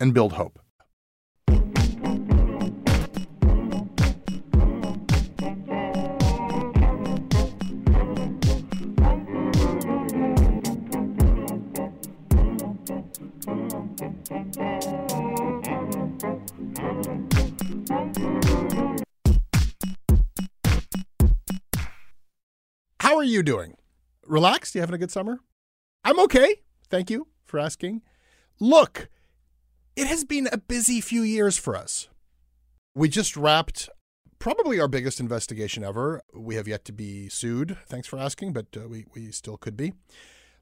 and build hope. How are you doing? Relaxed? You having a good summer? I'm okay. Thank you for asking. Look, it has been a busy few years for us. We just wrapped probably our biggest investigation ever. We have yet to be sued. Thanks for asking, but uh, we, we still could be.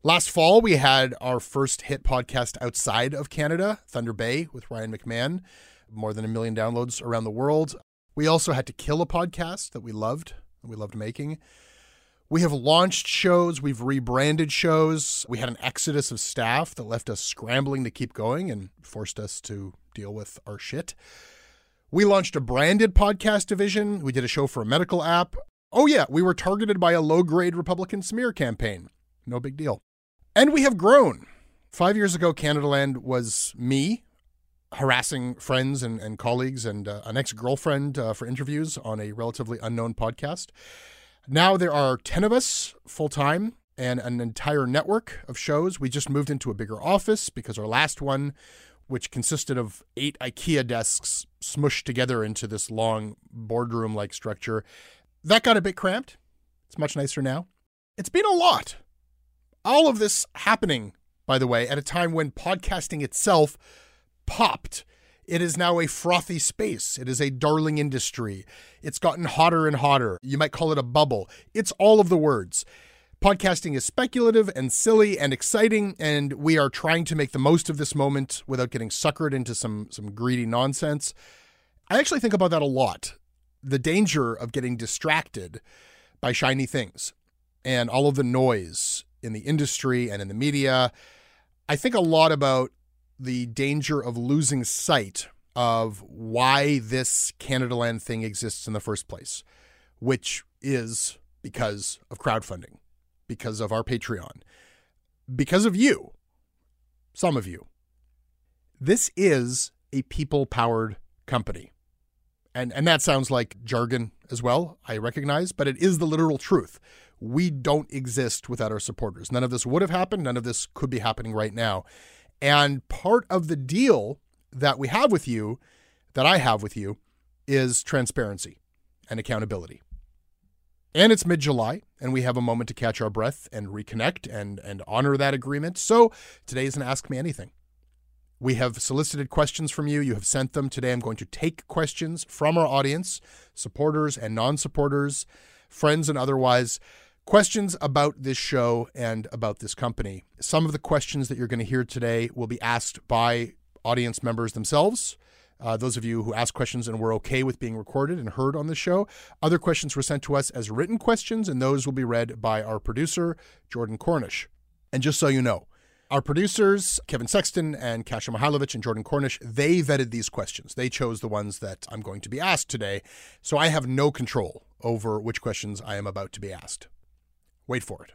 Last fall, we had our first hit podcast outside of Canada, Thunder Bay with Ryan McMahon, more than a million downloads around the world. We also had to kill a podcast that we loved, that we loved making. We have launched shows, we've rebranded shows. We had an exodus of staff that left us scrambling to keep going and forced us to deal with our shit. We launched a branded podcast division. We did a show for a medical app. Oh, yeah, we were targeted by a low grade Republican smear campaign. No big deal. And we have grown. Five years ago, Canada Land was me harassing friends and, and colleagues and uh, an ex girlfriend uh, for interviews on a relatively unknown podcast. Now there are 10 of us full time and an entire network of shows. We just moved into a bigger office because our last one, which consisted of eight IKEA desks smushed together into this long boardroom like structure, that got a bit cramped. It's much nicer now. It's been a lot. All of this happening, by the way, at a time when podcasting itself popped it is now a frothy space. It is a darling industry. It's gotten hotter and hotter. You might call it a bubble. It's all of the words. Podcasting is speculative and silly and exciting, and we are trying to make the most of this moment without getting suckered into some, some greedy nonsense. I actually think about that a lot the danger of getting distracted by shiny things and all of the noise in the industry and in the media. I think a lot about the danger of losing sight of why this Canada Land thing exists in the first place, which is because of crowdfunding, because of our Patreon, because of you, some of you. This is a people powered company. And, and that sounds like jargon as well, I recognize, but it is the literal truth. We don't exist without our supporters. None of this would have happened. None of this could be happening right now. And part of the deal that we have with you, that I have with you, is transparency and accountability. And it's mid July, and we have a moment to catch our breath and reconnect and, and honor that agreement. So today is an Ask Me Anything. We have solicited questions from you. You have sent them. Today I'm going to take questions from our audience, supporters and non supporters, friends and otherwise, questions about this show and about this company. Some of the questions that you're going to hear today will be asked by audience members themselves. Uh, those of you who ask questions and were okay with being recorded and heard on the show. Other questions were sent to us as written questions, and those will be read by our producer, Jordan Cornish. And just so you know, our producers, Kevin Sexton and Kasia Mihailovich and Jordan Cornish, they vetted these questions. They chose the ones that I'm going to be asked today. So I have no control over which questions I am about to be asked. Wait for it.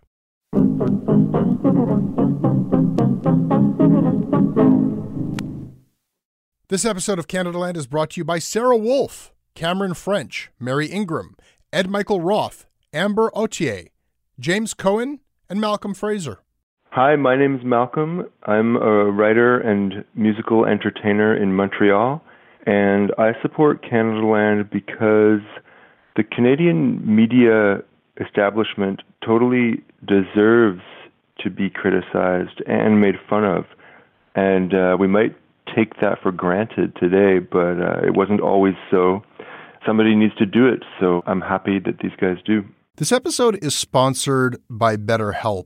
This episode of Canadaland is brought to you by Sarah Wolf, Cameron French, Mary Ingram, Ed Michael Roth, Amber Autier, James Cohen, and Malcolm Fraser. Hi, my name is Malcolm. I'm a writer and musical entertainer in Montreal, and I support Canadaland because the Canadian media establishment totally deserves to be criticized and made fun of. And uh, we might take that for granted today, but uh, it wasn't always so. Somebody needs to do it, so I'm happy that these guys do. This episode is sponsored by BetterHelp.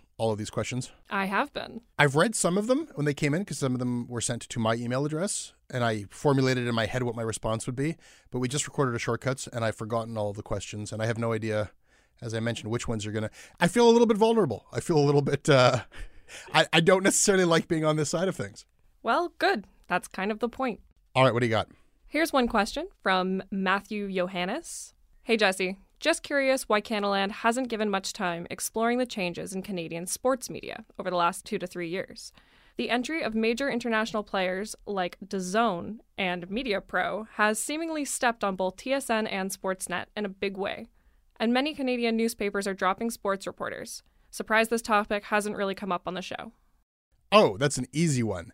all of these questions? I have been. I've read some of them when they came in because some of them were sent to my email address and I formulated in my head what my response would be. But we just recorded a shortcuts and I've forgotten all of the questions and I have no idea, as I mentioned, which ones are going to. I feel a little bit vulnerable. I feel a little bit. Uh, I, I don't necessarily like being on this side of things. Well, good. That's kind of the point. All right, what do you got? Here's one question from Matthew Johannes. Hey, Jesse. Just curious why Canadaland hasn't given much time exploring the changes in Canadian sports media over the last two to three years. The entry of major international players like DAZN and MediaPro has seemingly stepped on both TSN and Sportsnet in a big way, and many Canadian newspapers are dropping sports reporters. Surprised this topic hasn't really come up on the show. Oh, that's an easy one.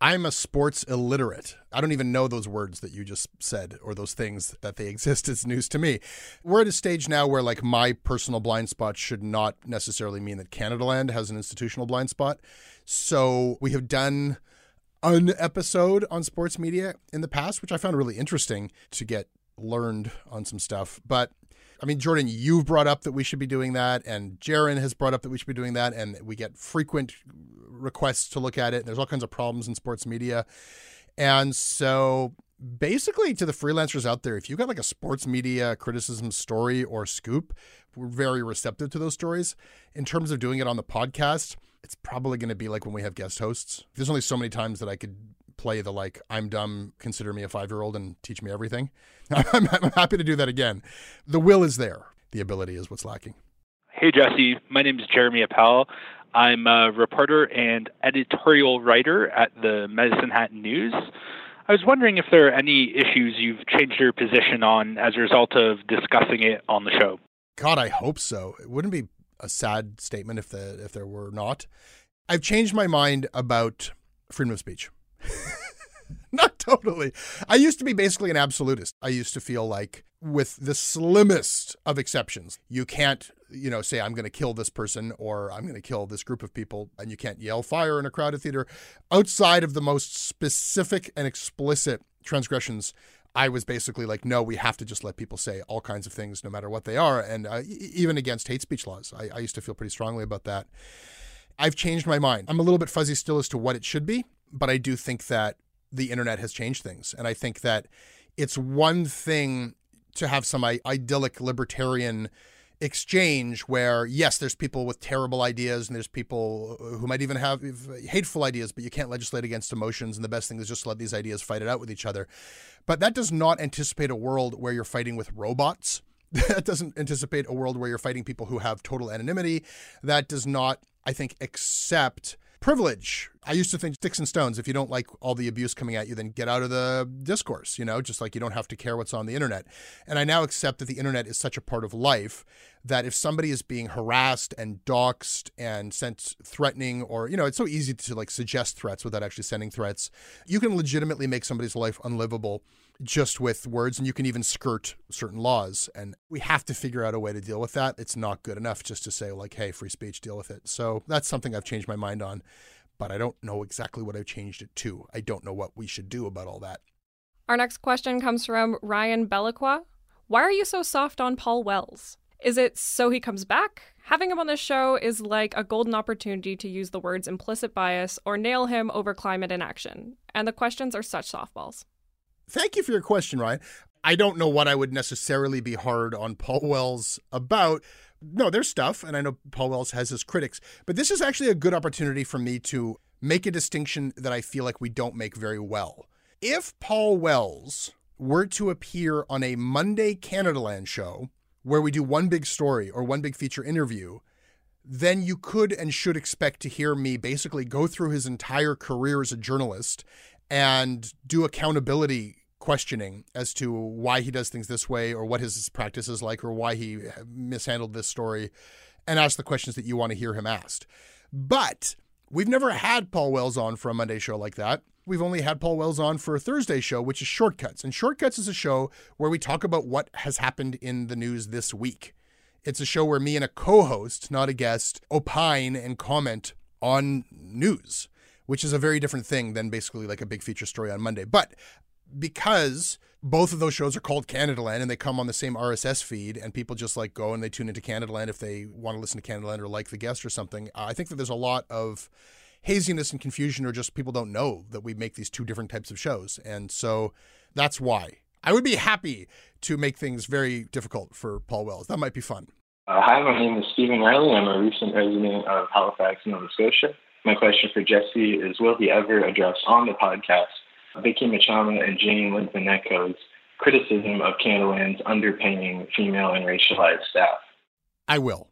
I'm a sports illiterate. I don't even know those words that you just said or those things that they exist. It's news to me. We're at a stage now where like my personal blind spot should not necessarily mean that Canada Land has an institutional blind spot. So we have done an episode on sports media in the past, which I found really interesting to get learned on some stuff. But I mean, Jordan, you've brought up that we should be doing that, and Jaron has brought up that we should be doing that, and we get frequent requests to look at it. And There's all kinds of problems in sports media. And so basically to the freelancers out there, if you got like a sports media criticism story or scoop, we're very receptive to those stories. In terms of doing it on the podcast, it's probably going to be like when we have guest hosts. There's only so many times that I could play the like I'm dumb, consider me a five year old and teach me everything. I'm, I'm happy to do that again. The will is there. The ability is what's lacking. Hey Jesse, my name is Jeremy Appel. I'm a reporter and editorial writer at the Medicine Hat News. I was wondering if there are any issues you've changed your position on as a result of discussing it on the show. God, I hope so. It wouldn't be a sad statement if the if there were not. I've changed my mind about freedom of speech. Not totally. I used to be basically an absolutist. I used to feel like, with the slimmest of exceptions, you can't, you know, say, I'm going to kill this person or I'm going to kill this group of people, and you can't yell fire in a crowded theater. Outside of the most specific and explicit transgressions, I was basically like, no, we have to just let people say all kinds of things, no matter what they are. And uh, even against hate speech laws, I, I used to feel pretty strongly about that. I've changed my mind. I'm a little bit fuzzy still as to what it should be, but I do think that the internet has changed things. And I think that it's one thing to have some idyllic libertarian exchange where yes there's people with terrible ideas and there's people who might even have hateful ideas but you can't legislate against emotions and the best thing is just let these ideas fight it out with each other. But that does not anticipate a world where you're fighting with robots. That doesn't anticipate a world where you're fighting people who have total anonymity. That does not i think accept privilege. I used to think sticks and stones. If you don't like all the abuse coming at you, then get out of the discourse, you know, just like you don't have to care what's on the internet. And I now accept that the internet is such a part of life that if somebody is being harassed and doxxed and sent threatening, or, you know, it's so easy to like suggest threats without actually sending threats, you can legitimately make somebody's life unlivable just with words and you can even skirt certain laws and we have to figure out a way to deal with that. It's not good enough just to say like hey free speech deal with it. So that's something i've changed my mind on but i don't know exactly what i've changed it to. I don't know what we should do about all that. Our next question comes from ryan belacqua. Why are you so soft on paul wells? Is it so he comes back? Having him on the show is like a golden opportunity to use the words implicit bias or nail him over climate inaction and the questions are such softballs Thank you for your question, Ryan. I don't know what I would necessarily be hard on Paul Wells about. No, there's stuff, and I know Paul Wells has his critics, but this is actually a good opportunity for me to make a distinction that I feel like we don't make very well. If Paul Wells were to appear on a Monday Canada Land show where we do one big story or one big feature interview, then you could and should expect to hear me basically go through his entire career as a journalist and do accountability questioning as to why he does things this way or what his practice is like or why he mishandled this story and ask the questions that you want to hear him asked. But we've never had Paul Wells on for a Monday show like that. We've only had Paul Wells on for a Thursday show, which is Shortcuts. And Shortcuts is a show where we talk about what has happened in the news this week. It's a show where me and a co host, not a guest, opine and comment on news which is a very different thing than basically like a big feature story on Monday. But because both of those shows are called Canada Land and they come on the same RSS feed and people just like go and they tune into Canada Land if they want to listen to Canada Land or like the guest or something. I think that there's a lot of haziness and confusion or just people don't know that we make these two different types of shows. And so that's why. I would be happy to make things very difficult for Paul Wells. That might be fun. Uh, hi, my name is Stephen Riley. I'm a recent resident of Halifax, Nova Scotia. My question for Jesse is Will he ever address on the podcast Vicky Mochama and Jane Lytvynenko's criticism of Canadaland's underpaying female and racialized staff? I will.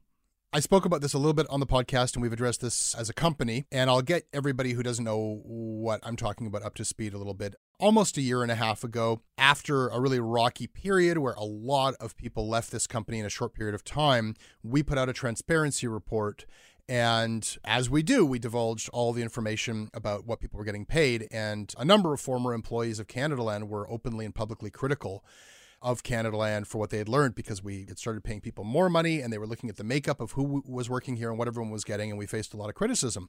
I spoke about this a little bit on the podcast, and we've addressed this as a company. And I'll get everybody who doesn't know what I'm talking about up to speed a little bit. Almost a year and a half ago, after a really rocky period where a lot of people left this company in a short period of time, we put out a transparency report And as we do, we divulged all the information about what people were getting paid. And a number of former employees of Canada Land were openly and publicly critical of Canada Land for what they had learned because we had started paying people more money and they were looking at the makeup of who was working here and what everyone was getting. And we faced a lot of criticism.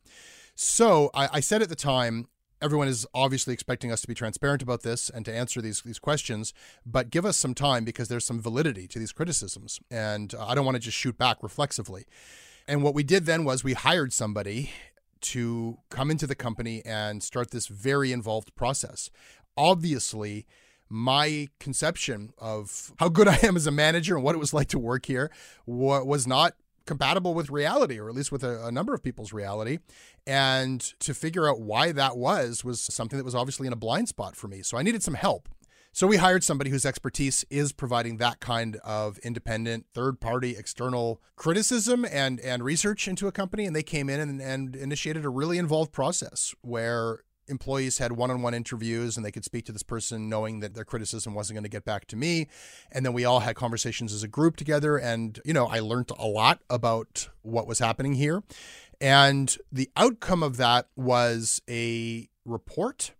So I, I said at the time, everyone is obviously expecting us to be transparent about this and to answer these these questions but give us some time because there's some validity to these criticisms and uh, i don't want to just shoot back reflexively and what we did then was we hired somebody to come into the company and start this very involved process. Obviously, my conception of how good I am as a manager and what it was like to work here was not compatible with reality, or at least with a, a, number of people's reality. And to figure out why that was, was something that was obviously in a blind spot for me. So I needed some help. So we hired somebody whose expertise is providing that kind of independent, third-party, external criticism and and research into a company, and they came in and, and initiated a really involved process where employees had one-on-one interviews and they could speak to this person knowing that their criticism wasn't going to get back to me. And then we all had conversations as a group together and you know i learned a lot about what was happening here. And the outcome of that was a report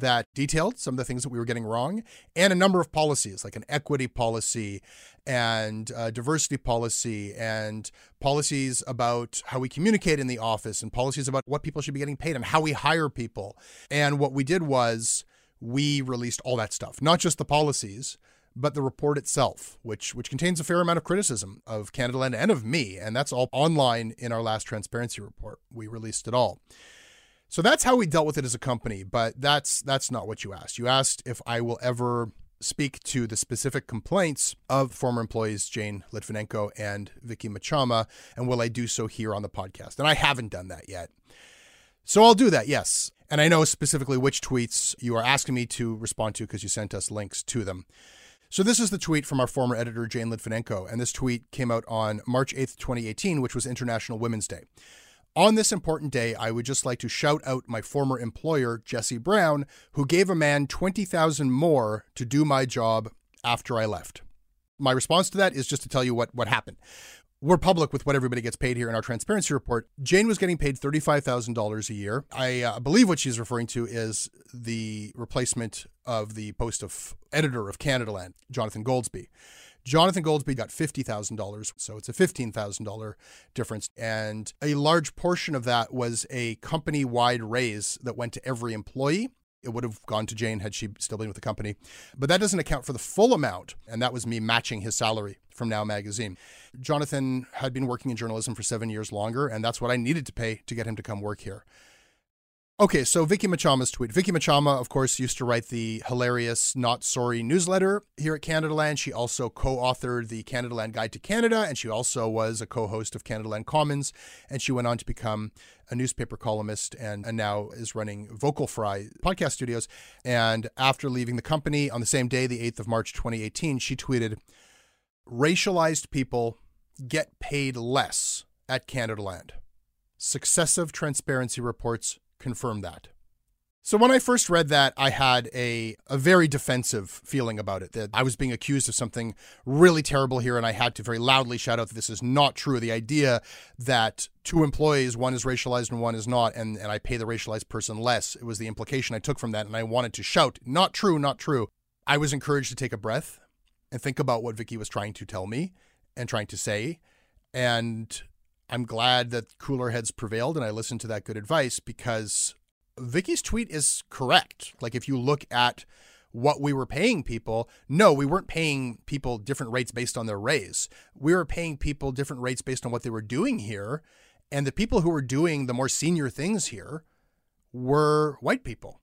that detailed some of the things that we were getting wrong and a number of policies like an equity policy and diversity policy and policies about how we communicate in the office and policies about what people should be getting paid and how we hire people. And what we did was we released all that stuff, not just the policies, but the report itself, which which contains a fair amount of criticism of Canadaland and of me, and that's all online in our last transparency report. We released it all. So that's how we dealt with it as a company, but that's that's not what you asked. You asked if I will ever speak to the specific complaints of former employees Jane Lytvynenko and Vicky Mochama, and will I do so here on the podcast? And I haven't done that yet. So I'll do that, yes. And I know specifically which tweets you are asking me to respond to because you sent us links to them. So this is the tweet from our former editor Jane Lytvynenko, and this tweet came out on March 8th, 2018, which was International Women's Day. On this important day, I would just like to shout out my former employer, Jesse Brown, who gave a man 20,000 more to do my job after I left. My response to that is just to tell you what what happened. We're public with what everybody gets paid here in our transparency report. Jane was getting paid $35,000 a year. I uh, believe what she's referring to is the replacement of the post of editor of Canada Land, Jonathan Goldsbie. Jonathan Goldsbie got $50,000, so it's a $15,000 difference. And a large portion of that was a company wide raise that went to every employee. It would have gone to Jane had she still been with the company. But that doesn't account for the full amount. And that was me matching his salary from Now Magazine. Jonathan had been working in journalism for seven years longer, and that's what I needed to pay to get him to come work here. Okay, so Vicky Mochama's tweet. Vicky Mochama, of course, used to write the hilarious Not Sorry newsletter here at Canada Land. She also co authored the Canada Land Guide to Canada, and she also was a co host of Canada Land Commons. And she went on to become a newspaper columnist and, and now is running Vocal Fry podcast studios. And after leaving the company on the same day, the 8th of March 2018, she tweeted Racialized people get paid less at Canada Land. Successive transparency reports confirm that. So when I first read that, I had a, a very defensive feeling about it, that I was being accused of something really terrible here, and I had to very loudly shout out that this is not true. The idea that two employees, one is racialized and one is not, and, and I pay the racialized person less, it was the implication I took from that, and I wanted to shout, not true, not true. I was encouraged to take a breath and think about what Vicky was trying to tell me and trying to say. And I'm glad that cooler heads prevailed and I listened to that good advice because Vicky's tweet is correct. Like if you look at what we were paying people, no, we weren't paying people different rates based on their raise. We were paying people different rates based on what they were doing here. And the people who were doing the more senior things here were white people.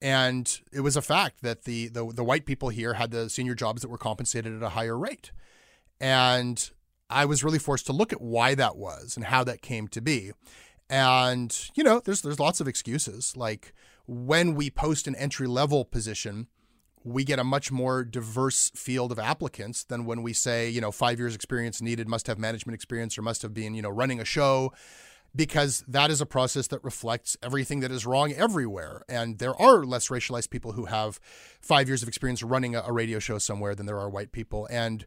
And it was a fact that the, the the white people here had the senior jobs that were compensated at a higher rate. And I was really forced to look at why that was and how that came to be. And, you know, there's there's lots of excuses. Like when we post an entry level position, we get a much more diverse field of applicants than when we say, you know, five years experience needed, must have management experience or must have been, you know, running a show because that is a process that reflects everything that is wrong everywhere. And there are less racialized people who have five years of experience running a, radio show somewhere than there are white people. And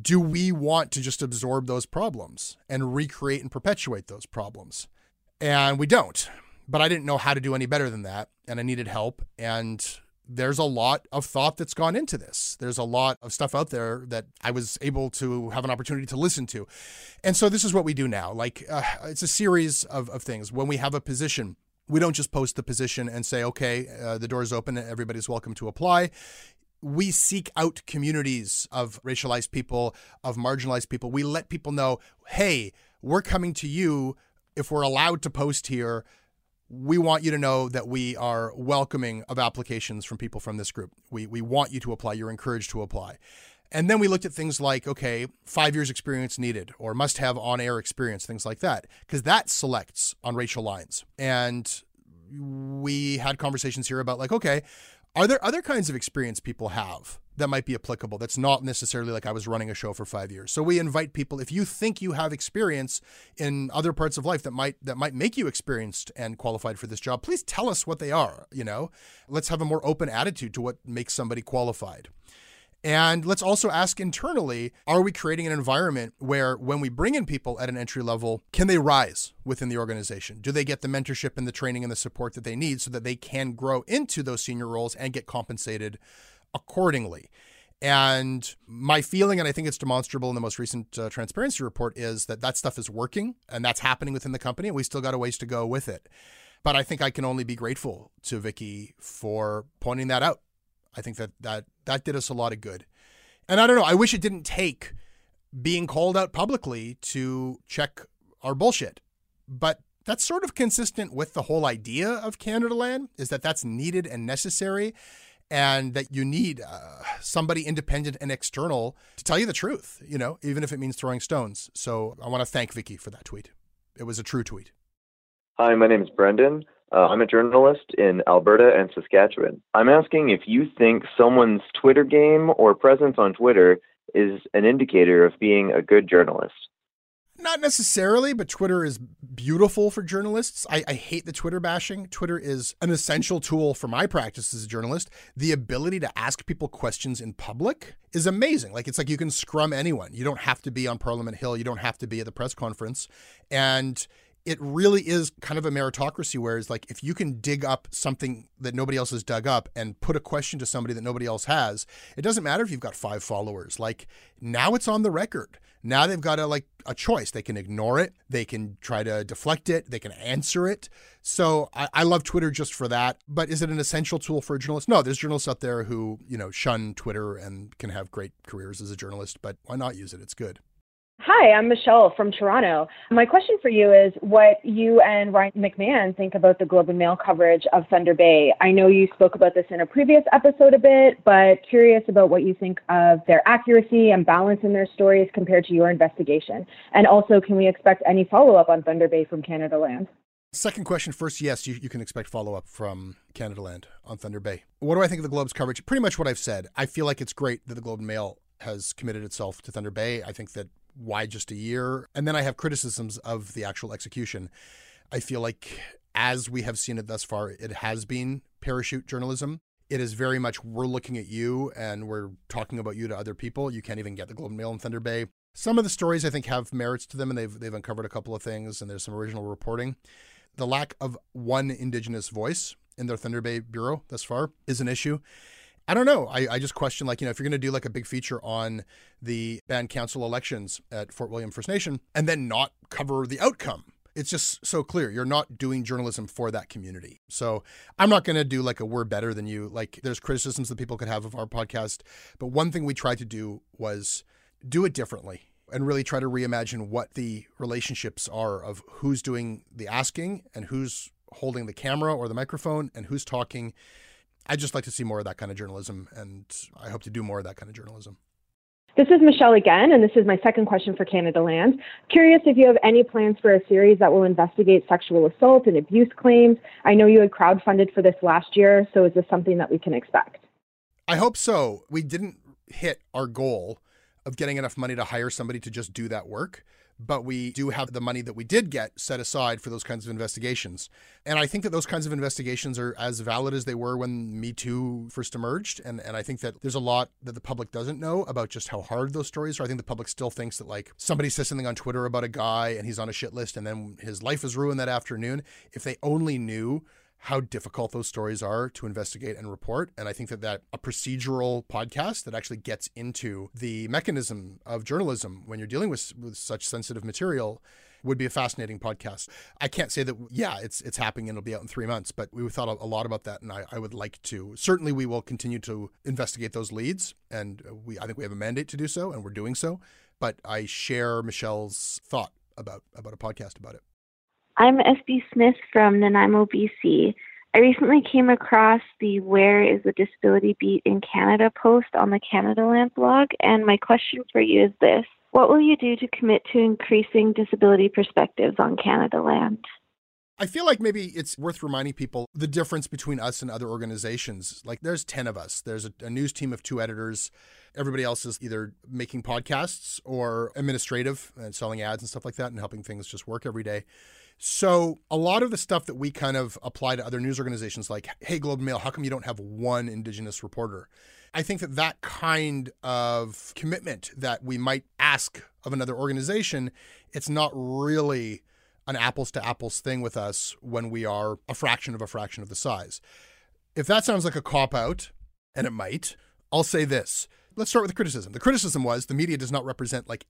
do we want to just absorb those problems and recreate and perpetuate those problems? And we don't. But I didn't know how to do any better than that. And I needed help. And there's a lot of thought that's gone into this. There's a lot of stuff out there that I was able to have an opportunity to listen to. And so this is what we do now. Like uh, it's a series of, of things. When we have a position, we don't just post the position and say, okay, uh, the door is open, everybody's welcome to apply we seek out communities of racialized people, of marginalized people. We let people know, hey, we're coming to you. If we're allowed to post here, we want you to know that we are welcoming of applications from people from this group. We, we want you to apply. You're encouraged to apply. And then we looked at things like, okay, five years experience needed or must have on air experience, things like that, because that selects on racial lines. And we had conversations here about like, okay, are there other kinds of experience people have that might be applicable that's not necessarily like I was running a show for 5 years. So we invite people if you think you have experience in other parts of life that might that might make you experienced and qualified for this job, please tell us what they are, you know. Let's have a more open attitude to what makes somebody qualified. And let's also ask internally are we creating an environment where when we bring in people at an entry level, can they rise within the organization? Do they get the mentorship and the training and the support that they need so that they can grow into those senior roles and get compensated accordingly? And my feeling, and I think it's demonstrable in the most recent uh, transparency report, is that that stuff is working and that's happening within the company. And we still got a ways to go with it. But I think I can only be grateful to Vicky for pointing that out I think that that that did us a lot of good. And I don't know, I wish it didn't take being called out publicly to check our bullshit. But that's sort of consistent with the whole idea of Canada Land is that that's needed and necessary and that you need uh, somebody independent and external to tell you the truth, you know, even if it means throwing stones. So I want to thank Vicky for that tweet. It was a true tweet. Hi, my name is Brendan. Uh, I'm a journalist in Alberta and Saskatchewan. I'm asking if you think someone's Twitter game or presence on Twitter is an indicator of being a good journalist. Not necessarily, but Twitter is beautiful for journalists. I, I, hate the Twitter bashing. Twitter is an essential tool for my practice as a journalist. The ability to ask people questions in public is amazing. Like it's like you can scrum anyone. You don't have to be on Parliament Hill. You don't have to be at the press conference. And it really is kind of a meritocracy where it's like if you can dig up something that nobody else has dug up and put a question to somebody that nobody else has it doesn't matter if you've got five followers. Like now it's on the record. Now they've got a like a choice. They can ignore it. They can try to deflect it. They can answer it. So I, I love twitter just for that. But is it an essential tool for a journalist? No there's journalists out there who you know shun twitter and can have great careers as a journalist but why not use it? It's good Hi, I'm Michelle from Toronto. My question for you is what you and Ryan McMahon think about the Globe and Mail coverage of Thunder Bay. I know you spoke about this in a previous episode a bit, but curious about what you think of their accuracy and balance in their stories compared to your investigation. And also, can we expect any follow up on Thunder Bay from Canada Land? Second question first, yes, you, you can expect follow up from Canada Land on Thunder Bay. What do I think of the Globe's coverage? Pretty much what I've said. I feel like it's great that the Globe and Mail has committed itself to Thunder Bay. I think that why just a year? And then I have criticisms of the actual execution. I feel like, as we have seen it thus far, it has been parachute journalism. It is very much we're looking at you and we're talking about you to other people. You can't even get the Globe and Mail in Thunder Bay. Some of the stories I think have merits to them, and they've they've uncovered a couple of things, and there's some original reporting. The lack of one Indigenous voice in their Thunder Bay bureau thus far is an issue. I don't know. I, I just question, like, you know, if you're going to do like a big feature on the band council elections at Fort William First Nation and then not cover the outcome, it's just so clear you're not doing journalism for that community. So I'm not going to do like a we're better than you. Like, there's criticisms that people could have of our podcast. But one thing we tried to do was do it differently and really try to reimagine what the relationships are of who's doing the asking and who's holding the camera or the microphone and who's talking I'd just like to see more of that kind of journalism, and I hope to do more of that kind of journalism. This is Michelle again, and this is my second question for Canada Land. Curious if you have any plans for a series that will investigate sexual assault and abuse claims. I know you had crowdfunded for this last year, so is this something that we can expect? I hope so. We didn't hit our goal of getting enough money to hire somebody to just do that work. But we do have the money that we did get set aside for those kinds of investigations. And I think that those kinds of investigations are as valid as they were when Me Too first emerged. And, and I think that there's a lot that the public doesn't know about just how hard those stories are. I think the public still thinks that, like, somebody says something on Twitter about a guy and he's on a shit list and then his life is ruined that afternoon. If they only knew how difficult those stories are to investigate and report. And I think that that a procedural podcast that actually gets into the mechanism of journalism when you're dealing with, with such sensitive material would be a fascinating podcast. I can't say that yeah, it's it's happening and it'll be out in three months, but we thought a lot about that, and I, I would like to. Certainly, we will continue to investigate those leads, and we I think we have a mandate to do so, and we're doing so. But I share Michelle's thought about about a podcast about it. I'm SB Smith from Nanaimo, BC. I recently came across the Where is the Disability Beat in Canada post on the Canadaland blog, and my question for you is this What will you do to commit to increasing disability perspectives on Canadaland? I feel like maybe it's worth reminding people the difference between us and other organizations. Like, there's 10 of us, there's a, a news team of two editors. Everybody else is either making podcasts or administrative and selling ads and stuff like that and helping things just work every day. So a lot of the stuff that we kind of apply to other news organizations, like, hey, Globe and Mail, how come you don't have one Indigenous reporter? I think that that kind of commitment that we might ask of another organization, it's not really an apples to apples thing with us when we are a fraction of a fraction of the size. If that sounds like a cop out, and it might, I'll say this. Let's start with the criticism. The criticism was the media does not represent like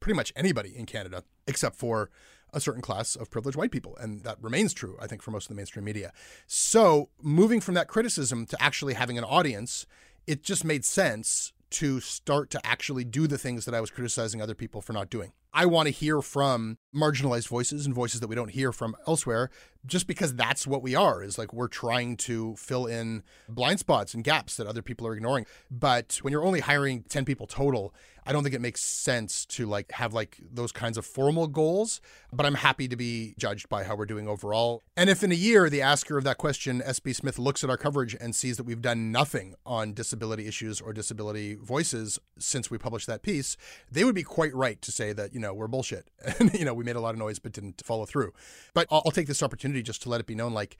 pretty much anybody in Canada except for a certain class of privileged white people. And that remains true, I think, for most of the mainstream media. So moving from that criticism to actually having an audience, it just made sense to start to actually do the things that I was criticizing other people for not doing. I want to hear from marginalized voices and voices that we don't hear from elsewhere just because that's what we are is like we're trying to fill in blind spots and gaps that other people are ignoring. But when you're only hiring 10 people total, I don't think it makes sense to like have like those kinds of formal goals, but I'm happy to be judged by how we're doing overall. And if in a year the asker of that question, SB Smith, looks at our coverage and sees that we've done nothing on disability issues or disability voices since we published that piece, they would be quite right to say that, you know, we're bullshit. And, you know, we made a lot of noise but didn't follow through. But I'll, I'll take this opportunity just to let it be known like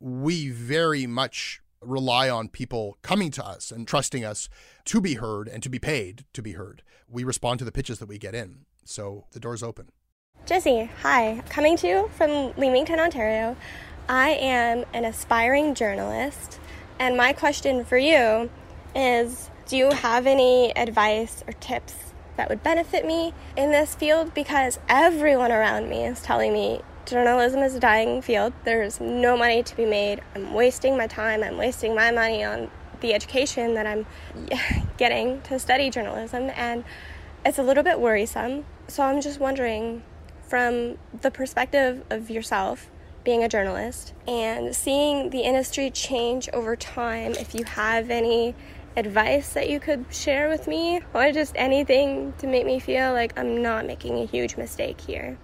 we very much rely on people coming to us and trusting us to be heard and to be paid to be heard. We respond to the pitches that we get in. So the door's open. Jesse, hi. Coming to you from Leamington, Ontario. I am an aspiring journalist, and my question for you is do you have any advice or tips that would benefit me in this field? Because everyone around me is telling me journalism is a dying field. There's no money to be made. I'm wasting my time. I'm wasting my money on the education that I'm getting to study journalism, and it's a little bit worrisome. So I'm just wondering, from the perspective of yourself, being a journalist, and seeing the industry change over time, if you have any advice that you could share with me, or just anything to make me feel like I'm not making a huge mistake here.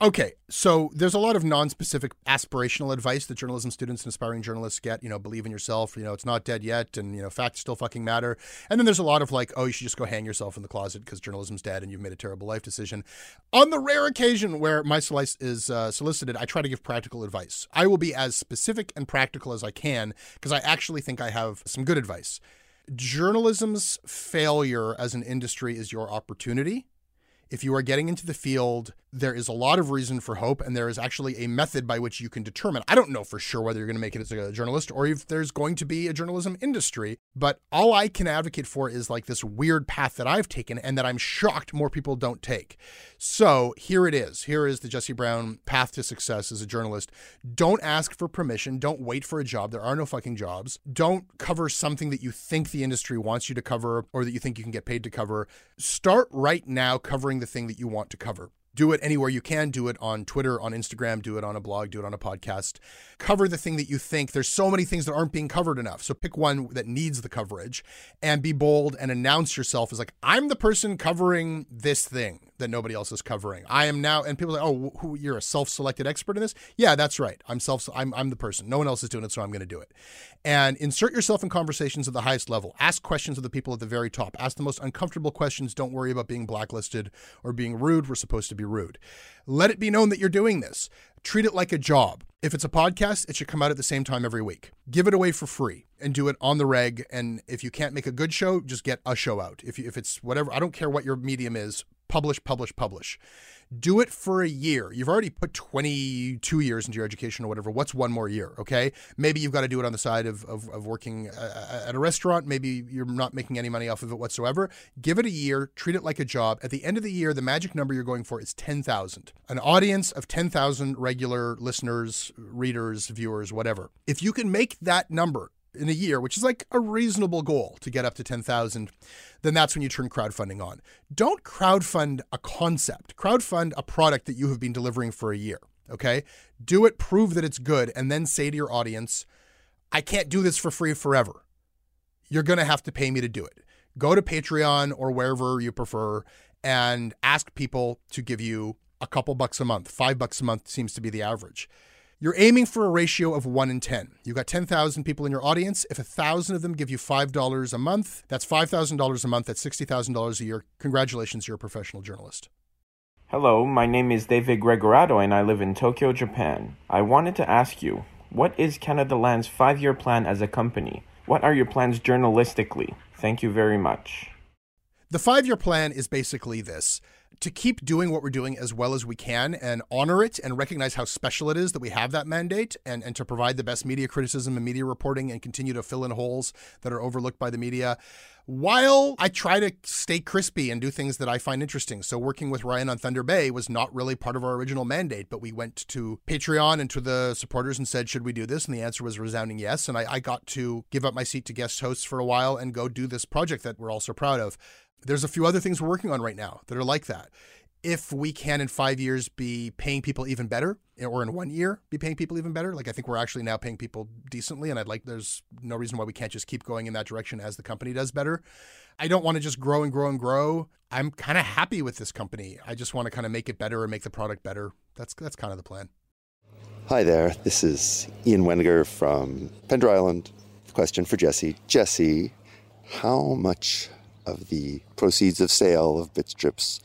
Okay, so there's a lot of non-specific aspirational advice that journalism students and aspiring journalists get. You know, believe in yourself. You know, it's not dead yet, and you know, facts still fucking matter. And then there's a lot of like, oh, you should just go hang yourself in the closet because journalism's dead and you've made a terrible life decision. On the rare occasion where my slice is uh, solicited, I try to give practical advice. I will be as specific and practical as I can because I actually think I have some good advice. Journalism's failure as an industry is your opportunity. If you are getting into the field, there is a lot of reason for hope, and there is actually a method by which you can determine. I don't know for sure whether you're going to make it as a journalist or if there's going to be a journalism industry, but all I can advocate for is like this weird path that I've taken and that I'm shocked more people don't take. So here it is. Here is the Jesse Brown path to success as a journalist. Don't ask for permission. Don't wait for a job. There are no fucking jobs. Don't cover something that you think the industry wants you to cover or that you think you can get paid to cover. Start right now covering the thing that you want to cover do it anywhere you can. Do it on twitter on instagram do it on a blog do it on a podcast. Cover the thing that you think. There's so many things that aren't being covered enough. So pick one that needs the coverage and be bold and announce yourself as like i'm the person covering this thing that nobody else is covering. I am now, and people say, "Oh, who, you're a self-selected expert in this?" Yeah, that's right. I'm self. I'm I'm the person. No one else is doing it, so I'm going to do it. And insert yourself in conversations at the highest level. Ask questions of the people at the very top. Ask the most uncomfortable questions. Don't worry about being blacklisted or being rude. We're supposed to be rude. Let it be known that you're doing this. Treat it like a job. If it's a podcast, it should come out at the same time every week. Give it away for free and do it on the reg. And if you can't make a good show, just get a show out. If, you, if it's whatever, I don't care what your medium is, publish, publish, publish. Do it for a year. You've already put 22 years into your education or whatever. What's one more year? Okay. Maybe you've got to do it on the side of, of, of working at a restaurant. Maybe you're not making any money off of it whatsoever. Give it a year, treat it like a job. At the end of the year, the magic number you're going for is 10,000. An audience of 10,000 regular listeners, readers, viewers, whatever. If you can make that number in a year, which is like a reasonable goal to get up to 10,000, then that's when you turn crowdfunding on. Don't crowdfund a concept, crowdfund a product that you have been delivering for a year. Okay. Do it, prove that it's good, and then say to your audience, I can't do this for free forever. You're going to have to pay me to do it. Go to Patreon or wherever you prefer and ask people to give you a couple bucks a month. Five bucks a month seems to be the average. You're aiming for a ratio of 1 in 10. You've got 10,000 people in your audience. If 1,000 of them give you $5 a month, that's $5,000 a month. That's $60,000 a year. Congratulations, you're a professional journalist. Hello, my name is David Gregorado and I live in Tokyo, Japan. I wanted to ask you, what is Canada Land's five year plan as a company? What are your plans journalistically? Thank you very much. The five year plan is basically this to keep doing what we're doing as well as we can and honor it and recognize how special it is that we have that mandate and, and to provide the best media criticism and media reporting and continue to fill in holes that are overlooked by the media while I try to stay crispy and do things that I find interesting. So working with Ryan on Thunder Bay was not really part of our original mandate, but we went to Patreon and to the supporters and said, should we do this? And the answer was resounding yes. And I, I got to give up my seat to guest hosts for a while and go do this project that we're all so proud of. There's a few other things we're working on right now that are like that. If we can in five years be paying people even better, eh, or in one year be paying people even better, like I think we're actually now paying people decently, and I'd like there's no reason why we can't just keep going in that direction as the company does better. I don't want to just grow and grow and grow. I'm kind of happy with this company. I just want to kind of make it better and make the product better. That's that's kind of the plan. Hi there. This is Ian Weniger from Pender Island. Question for Jesse. Jesse, how much of the proceeds of sale of Bitstrips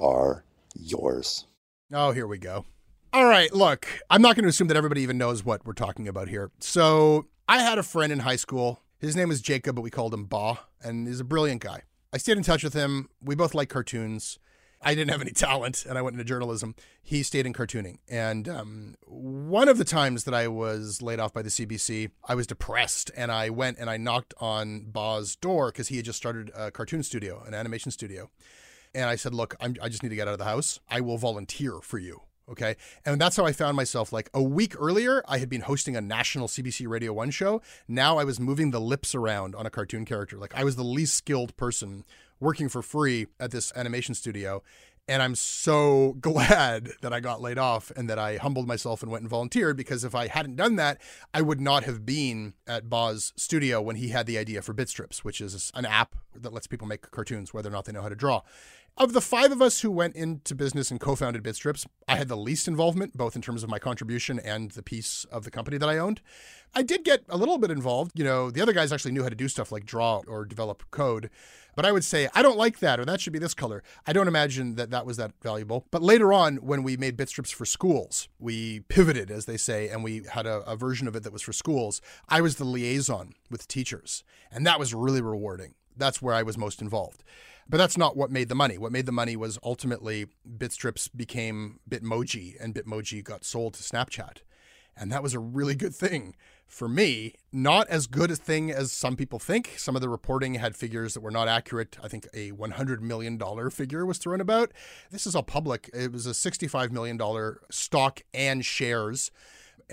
are yours. Oh, here we go. All right, look, I'm not going to assume that everybody even knows what we're talking about here. So, I had a friend in high school. His name was Jacob, but we called him Ba, and he's a brilliant guy. I stayed in touch with him. We both like cartoons. I didn't have any talent and I went into journalism. He stayed in cartooning. And um, one of the times that I was laid off by the CBC, I was depressed and I went and I knocked on Ba's door because he had just started a cartoon studio, an animation studio. And I said, Look, I'm, I just need to get out of the house. I will volunteer for you. Okay. And that's how I found myself. Like a week earlier, I had been hosting a national CBC Radio 1 show. Now I was moving the lips around on a cartoon character. Like I was the least skilled person working for free at this animation studio. And I'm so glad that I got laid off and that I humbled myself and went and volunteered because if I hadn't done that, I would not have been at Ba's studio when he had the idea for Bitstrips, which is an app that lets people make cartoons whether or not they know how to draw. Of the five of us who went into business and co founded Bitstrips, I had the least involvement, both in terms of my contribution and the piece of the company that I owned. I did get a little bit involved. You know, the other guys actually knew how to do stuff like draw or develop code. But I would say, I don't like that, or that should be this color. I don't imagine that that was that valuable. But later on, when we made Bitstrips for schools, we pivoted, as they say, and we had a, a version of it that was for schools. I was the liaison with teachers, and that was really rewarding. That's where I was most involved. But that's not what made the money. What made the money was ultimately Bitstrips became Bitmoji and Bitmoji got sold to Snapchat. And that was a really good thing for me. Not as good a thing as some people think. Some of the reporting had figures that were not accurate. I think a $100 million figure was thrown about. This is all public. It was a $65 million stock and shares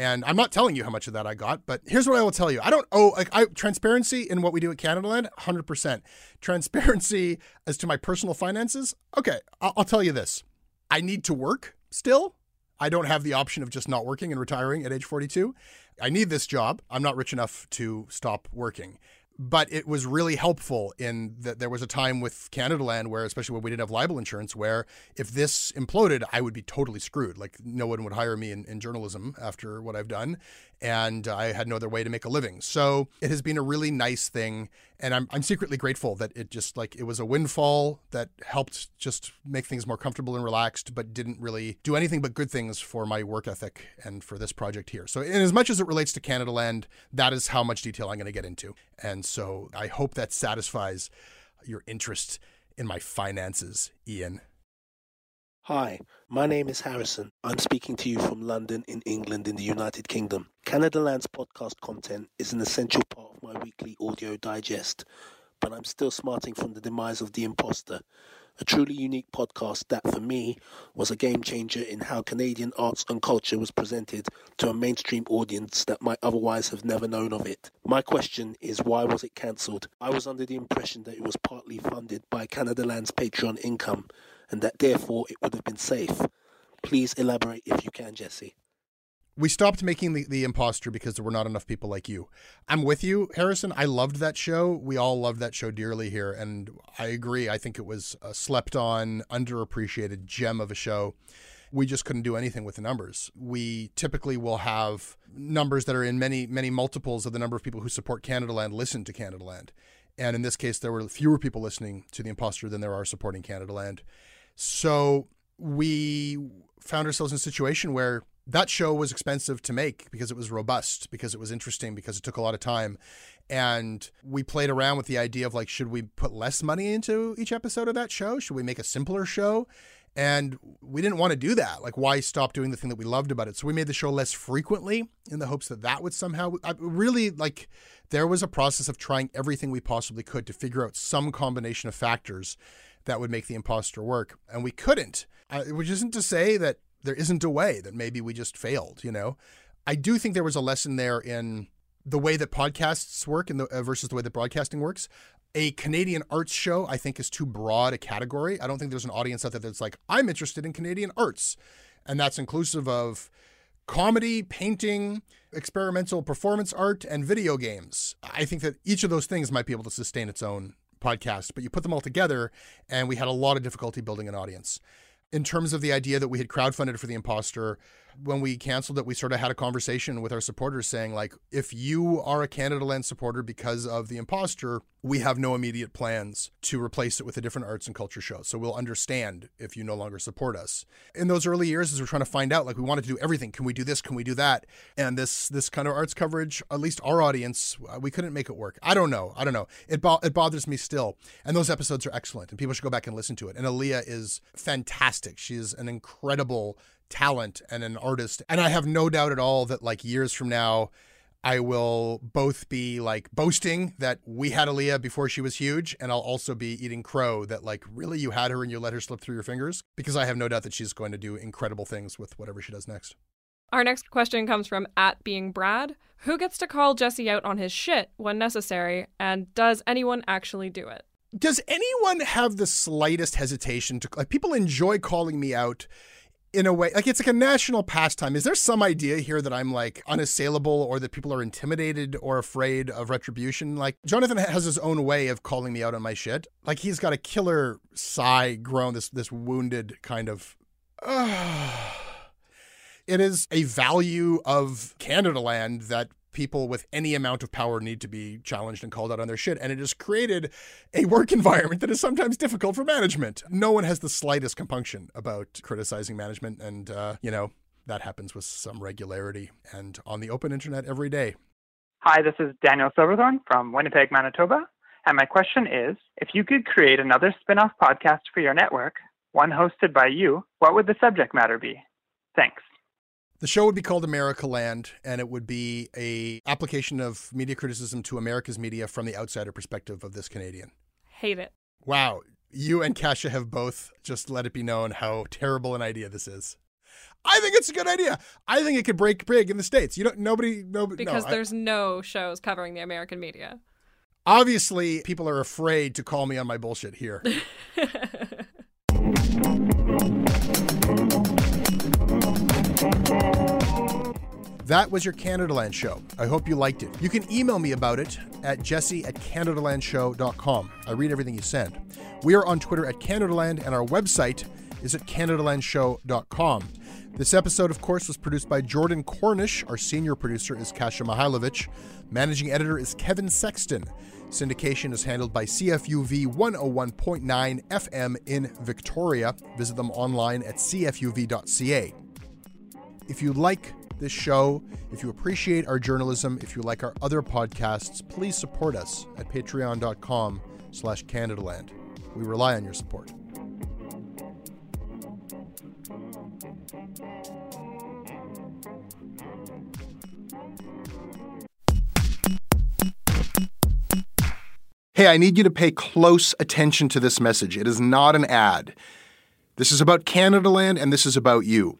and I'm not telling you how much of that I got, but here's what I will tell you. I don't owe like I transparency in what we do at Canada Land, 100%. Transparency as to my personal finances. Okay, I'll, I'll tell you this. I need to work still. I don't have the option of just not working and retiring at age 42. I need this job. I'm not rich enough to stop working. But it was really helpful in that there was a time with Canada Land where, especially when we didn't have libel insurance, where if this imploded, I would be totally screwed. Like no one would hire me in, in journalism after what I've done, and I had no other way to make a living. So it has been a really nice thing, and I'm I'm secretly grateful that it just like it was a windfall that helped just make things more comfortable and relaxed, but didn't really do anything but good things for my work ethic and for this project here. So in as much as it relates to Canada Land, that is how much detail I'm going to get into, and so I hope that satisfies your interest in my finances, Ian. Hi, my name is Harrison. I'm speaking to you from London in England in the United Kingdom. Canada Land's podcast content is an essential part of my weekly audio digest, but I'm still smarting from the demise of The Imposter, a truly unique podcast that for me was a game changer in how Canadian arts and culture was presented to a mainstream audience that might otherwise have never known of it. My question is why was it cancelled? I was under the impression that it was partly funded by Canada Land's Patreon income and that therefore it would have been safe. Please elaborate if you can, Jesse. We stopped making the, the imposter because there were not enough people like you. I'm with you, Harrison. I loved that show. We all loved that show dearly here. And I agree. I think it was a slept on, underappreciated gem of a show. We just couldn't do anything with the numbers. We typically will have numbers that are in many, many multiples of the number of people who support Canada Land listen to Canada Land. And in this case, there were fewer people listening to The Imposter than there are supporting Canada Land. So we found ourselves in a situation where that show was expensive to make because it was robust, because it was interesting, because it took a lot of time. And we played around with the idea of like, should we put less money into each episode of that show? Should we make a simpler show? And we didn't want to do that. Like, why stop doing the thing that we loved about it? So we made the show less frequently in the hopes that that would somehow I really like. There was a process of trying everything we possibly could to figure out some combination of factors that would make the imposter work, and we couldn't. Which isn't to say that there isn't a way that maybe we just failed. You know, I do think there was a lesson there in the way that podcasts work and the, uh, versus the way that broadcasting works. A Canadian arts show, I think, is too broad a category. I don't think there's an audience out there that's like, I'm interested in Canadian arts. And that's inclusive of comedy, painting, experimental performance art, and video games. I think that each of those things might be able to sustain its own podcast, but you put them all together, and we had a lot of difficulty building an audience. In terms of the idea that we had crowdfunded for The Imposter, when we canceled it, we sort of had a conversation with our supporters saying, like, if you are a Canada Land supporter because of The Imposter, we have no immediate plans to replace it with a different arts and culture show. So we'll understand if you no longer support us. In those early years, as we're trying to find out, like, we wanted to do everything. Can we do this? Can we do that? And this this kind of arts coverage, at least our audience, uh, we couldn't make it work. I don't know. I don't know. It bo- it bothers me still. And those episodes are excellent, and people should go back and listen to it. And Aliya is fantastic. She is an incredible talent and an artist. And I have no doubt at all that like years from now, I will both be like boasting that we had Aliya before she was huge, and I'll also be eating crow that like really you had her and you let her slip through your fingers because I have no doubt that she's going to do incredible things with whatever she does next. Our next question comes from at being Brad. Who gets to call Jesse out on his shit when necessary, and does anyone actually do it? Does anyone have the slightest hesitation to like people enjoy calling me out in a way like it's like a national pastime. Is there some idea here that i'm like unassailable or that people are intimidated or afraid of retribution? Like jonathan has his own way of calling me out on my shit. Like he's got a killer sigh groan this this wounded kind of uh, it is a value of canada land that people with any amount of power need to be challenged and called out on their shit. And it has created a work environment that is sometimes difficult for management. No one has the slightest compunction about criticizing management. And, uh, you know, that happens with some regularity and on the open internet every day. Hi, this is Daniel Silverthorne from Winnipeg, Manitoba. And my question is if you could create another spin off podcast for your network, one hosted by you, what would the subject matter be? Thanks. The show would be called America Land, and it would be a application of media criticism to America's media from the outsider perspective of this Canadian. Hate it. Wow, you and Kasia have both just let it be known how terrible an idea this is. I think it's a good idea. I think it could break big in the states. You don't. Nobody. Nobody. Because no, there's I, no shows covering the American media. Obviously, people are afraid to call me on my bullshit here. That was your Canada Land show. I hope you liked it. You can email me about it at jesse at canadalandshow.com. I read everything you send. We are on Twitter at Canadaland, and our website is at canadalandshow.com. This episode, of course, was produced by Jordan Cornish. Our senior producer is Kasia Mihailovich. Managing editor is Kevin Sexton. Syndication is handled by CFUV 101.9 FM in Victoria. Visit them online at cfuv.ca. If you like this show, if you appreciate our journalism, if you like our other podcasts, please support us at patreon.com slash Canadaland. We rely on your support. Hey, I need you to pay close attention to this message. It is not an ad. This is about Canadaland and this is about you.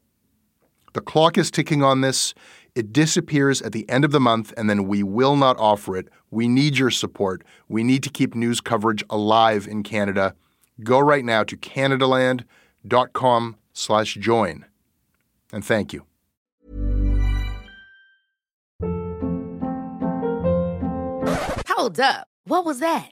The clock is ticking on this. It disappears at the end of the month, and then we will not offer it. We need your support. We need to keep news coverage alive in Canada. Go right now to canadaland.com slash join. And thank you. Hold up. What was that?